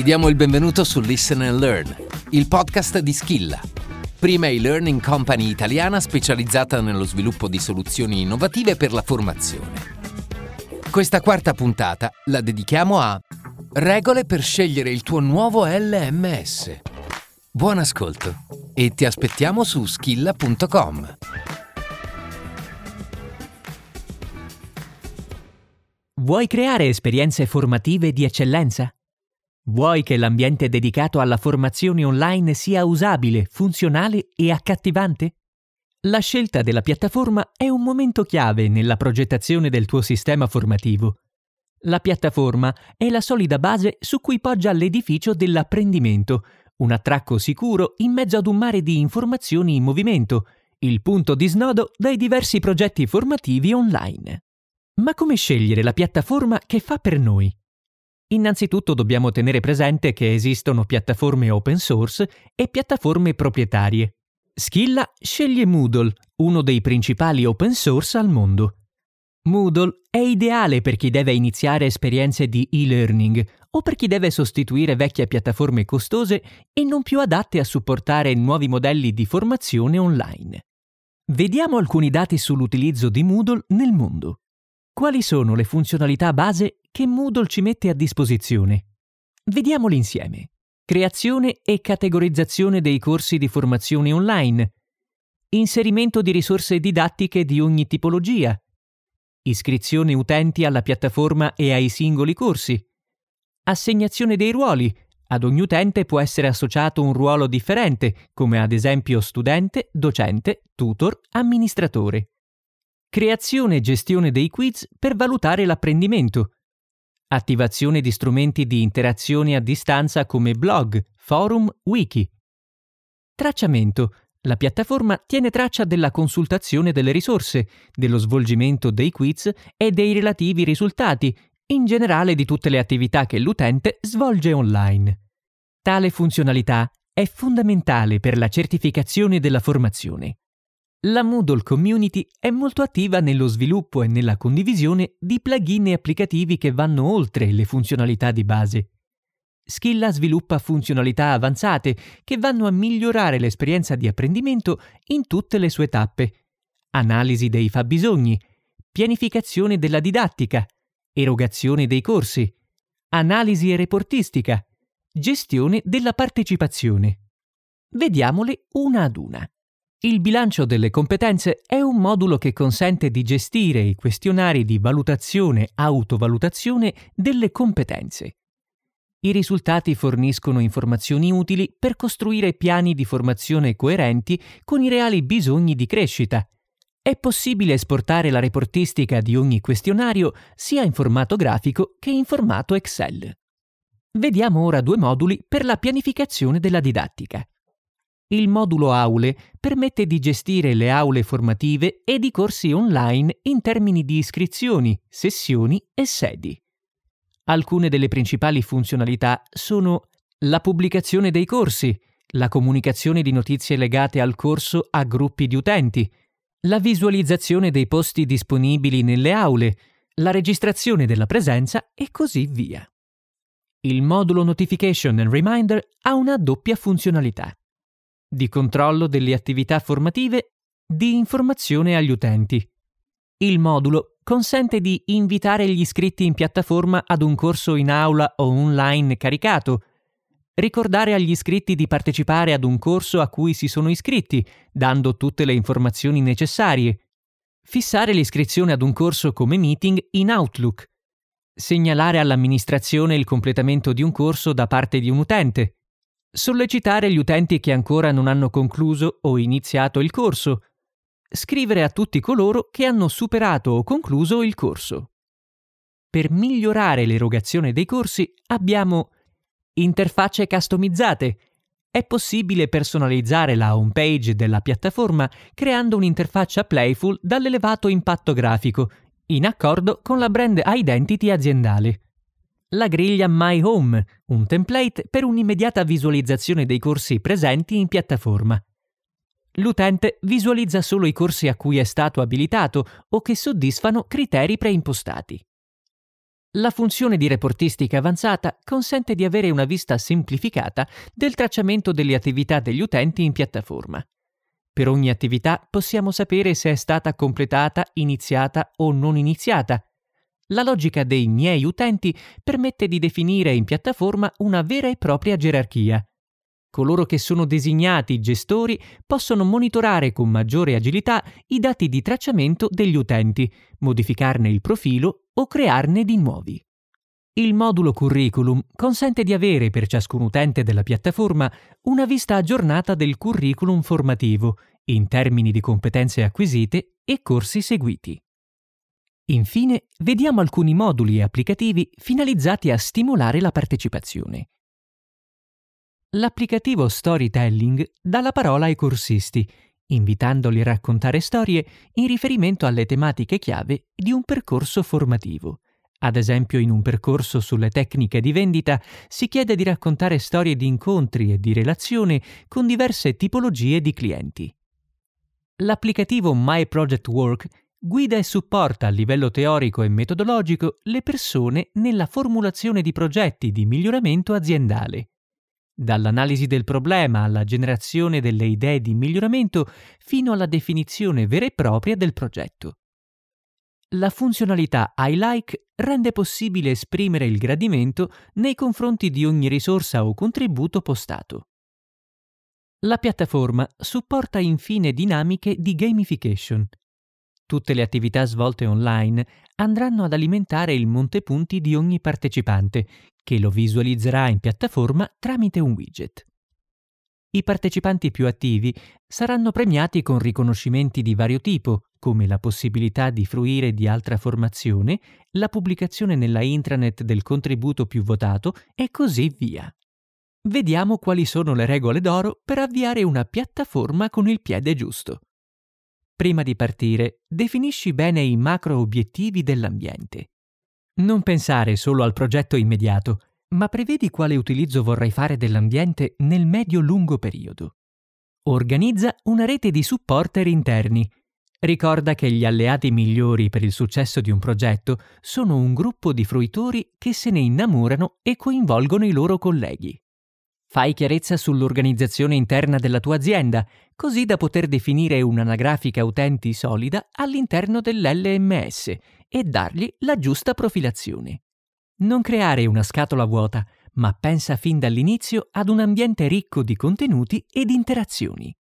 Ti diamo il benvenuto su Listen and Learn, il podcast di Skilla, prima e-learning company italiana specializzata nello sviluppo di soluzioni innovative per la formazione. Questa quarta puntata la dedichiamo a Regole per scegliere il tuo nuovo LMS. Buon ascolto e ti aspettiamo su skilla.com. Vuoi creare esperienze formative di eccellenza? Vuoi che l'ambiente dedicato alla formazione online sia usabile, funzionale e accattivante? La scelta della piattaforma è un momento chiave nella progettazione del tuo sistema formativo. La piattaforma è la solida base su cui poggia l'edificio dell'apprendimento, un attracco sicuro in mezzo ad un mare di informazioni in movimento, il punto di snodo dai diversi progetti formativi online. Ma come scegliere la piattaforma che fa per noi? Innanzitutto dobbiamo tenere presente che esistono piattaforme open source e piattaforme proprietarie. Skilla sceglie Moodle, uno dei principali open source al mondo. Moodle è ideale per chi deve iniziare esperienze di e-learning o per chi deve sostituire vecchie piattaforme costose e non più adatte a supportare nuovi modelli di formazione online. Vediamo alcuni dati sull'utilizzo di Moodle nel mondo. Quali sono le funzionalità base che Moodle ci mette a disposizione? Vediamoli insieme. Creazione e categorizzazione dei corsi di formazione online. Inserimento di risorse didattiche di ogni tipologia. Iscrizione utenti alla piattaforma e ai singoli corsi. Assegnazione dei ruoli. Ad ogni utente può essere associato un ruolo differente, come ad esempio studente, docente, tutor, amministratore. Creazione e gestione dei quiz per valutare l'apprendimento. Attivazione di strumenti di interazione a distanza come blog, forum, wiki. Tracciamento. La piattaforma tiene traccia della consultazione delle risorse, dello svolgimento dei quiz e dei relativi risultati, in generale di tutte le attività che l'utente svolge online. Tale funzionalità è fondamentale per la certificazione della formazione. La Moodle Community è molto attiva nello sviluppo e nella condivisione di plugin e applicativi che vanno oltre le funzionalità di base. Skilla sviluppa funzionalità avanzate che vanno a migliorare l'esperienza di apprendimento in tutte le sue tappe. Analisi dei fabbisogni, pianificazione della didattica, erogazione dei corsi, analisi e reportistica, gestione della partecipazione. Vediamole una ad una. Il bilancio delle competenze è un modulo che consente di gestire i questionari di valutazione-autovalutazione delle competenze. I risultati forniscono informazioni utili per costruire piani di formazione coerenti con i reali bisogni di crescita. È possibile esportare la reportistica di ogni questionario sia in formato grafico che in formato Excel. Vediamo ora due moduli per la pianificazione della didattica. Il modulo Aule permette di gestire le aule formative ed i corsi online in termini di iscrizioni, sessioni e sedi. Alcune delle principali funzionalità sono la pubblicazione dei corsi, la comunicazione di notizie legate al corso a gruppi di utenti, la visualizzazione dei posti disponibili nelle aule, la registrazione della presenza e così via. Il modulo Notification and Reminder ha una doppia funzionalità di controllo delle attività formative, di informazione agli utenti. Il modulo consente di invitare gli iscritti in piattaforma ad un corso in aula o online caricato, ricordare agli iscritti di partecipare ad un corso a cui si sono iscritti, dando tutte le informazioni necessarie, fissare l'iscrizione ad un corso come meeting in Outlook, segnalare all'amministrazione il completamento di un corso da parte di un utente, sollecitare gli utenti che ancora non hanno concluso o iniziato il corso, scrivere a tutti coloro che hanno superato o concluso il corso. Per migliorare l'erogazione dei corsi abbiamo interfacce customizzate. È possibile personalizzare la home page della piattaforma creando un'interfaccia playful dall'elevato impatto grafico, in accordo con la brand identity aziendale la griglia My Home, un template per un'immediata visualizzazione dei corsi presenti in piattaforma. L'utente visualizza solo i corsi a cui è stato abilitato o che soddisfano criteri preimpostati. La funzione di reportistica avanzata consente di avere una vista semplificata del tracciamento delle attività degli utenti in piattaforma. Per ogni attività possiamo sapere se è stata completata, iniziata o non iniziata. La logica dei miei utenti permette di definire in piattaforma una vera e propria gerarchia. Coloro che sono designati gestori possono monitorare con maggiore agilità i dati di tracciamento degli utenti, modificarne il profilo o crearne di nuovi. Il modulo curriculum consente di avere per ciascun utente della piattaforma una vista aggiornata del curriculum formativo in termini di competenze acquisite e corsi seguiti. Infine, vediamo alcuni moduli e applicativi finalizzati a stimolare la partecipazione. L'applicativo Storytelling dà la parola ai corsisti, invitandoli a raccontare storie in riferimento alle tematiche chiave di un percorso formativo. Ad esempio, in un percorso sulle tecniche di vendita si chiede di raccontare storie di incontri e di relazione con diverse tipologie di clienti. L'applicativo My Project Work guida e supporta a livello teorico e metodologico le persone nella formulazione di progetti di miglioramento aziendale dall'analisi del problema alla generazione delle idee di miglioramento fino alla definizione vera e propria del progetto. La funzionalità I like rende possibile esprimere il gradimento nei confronti di ogni risorsa o contributo postato. La piattaforma supporta infine dinamiche di gamification. Tutte le attività svolte online andranno ad alimentare il montepunti di ogni partecipante, che lo visualizzerà in piattaforma tramite un widget. I partecipanti più attivi saranno premiati con riconoscimenti di vario tipo, come la possibilità di fruire di altra formazione, la pubblicazione nella intranet del contributo più votato e così via. Vediamo quali sono le regole d'oro per avviare una piattaforma con il piede giusto. Prima di partire, definisci bene i macro obiettivi dell'ambiente. Non pensare solo al progetto immediato, ma prevedi quale utilizzo vorrai fare dell'ambiente nel medio-lungo periodo. Organizza una rete di supporter interni. Ricorda che gli alleati migliori per il successo di un progetto sono un gruppo di fruitori che se ne innamorano e coinvolgono i loro colleghi. Fai chiarezza sull'organizzazione interna della tua azienda, così da poter definire un'anagrafica utenti solida all'interno dell'LMS e dargli la giusta profilazione. Non creare una scatola vuota, ma pensa fin dall'inizio ad un ambiente ricco di contenuti ed interazioni.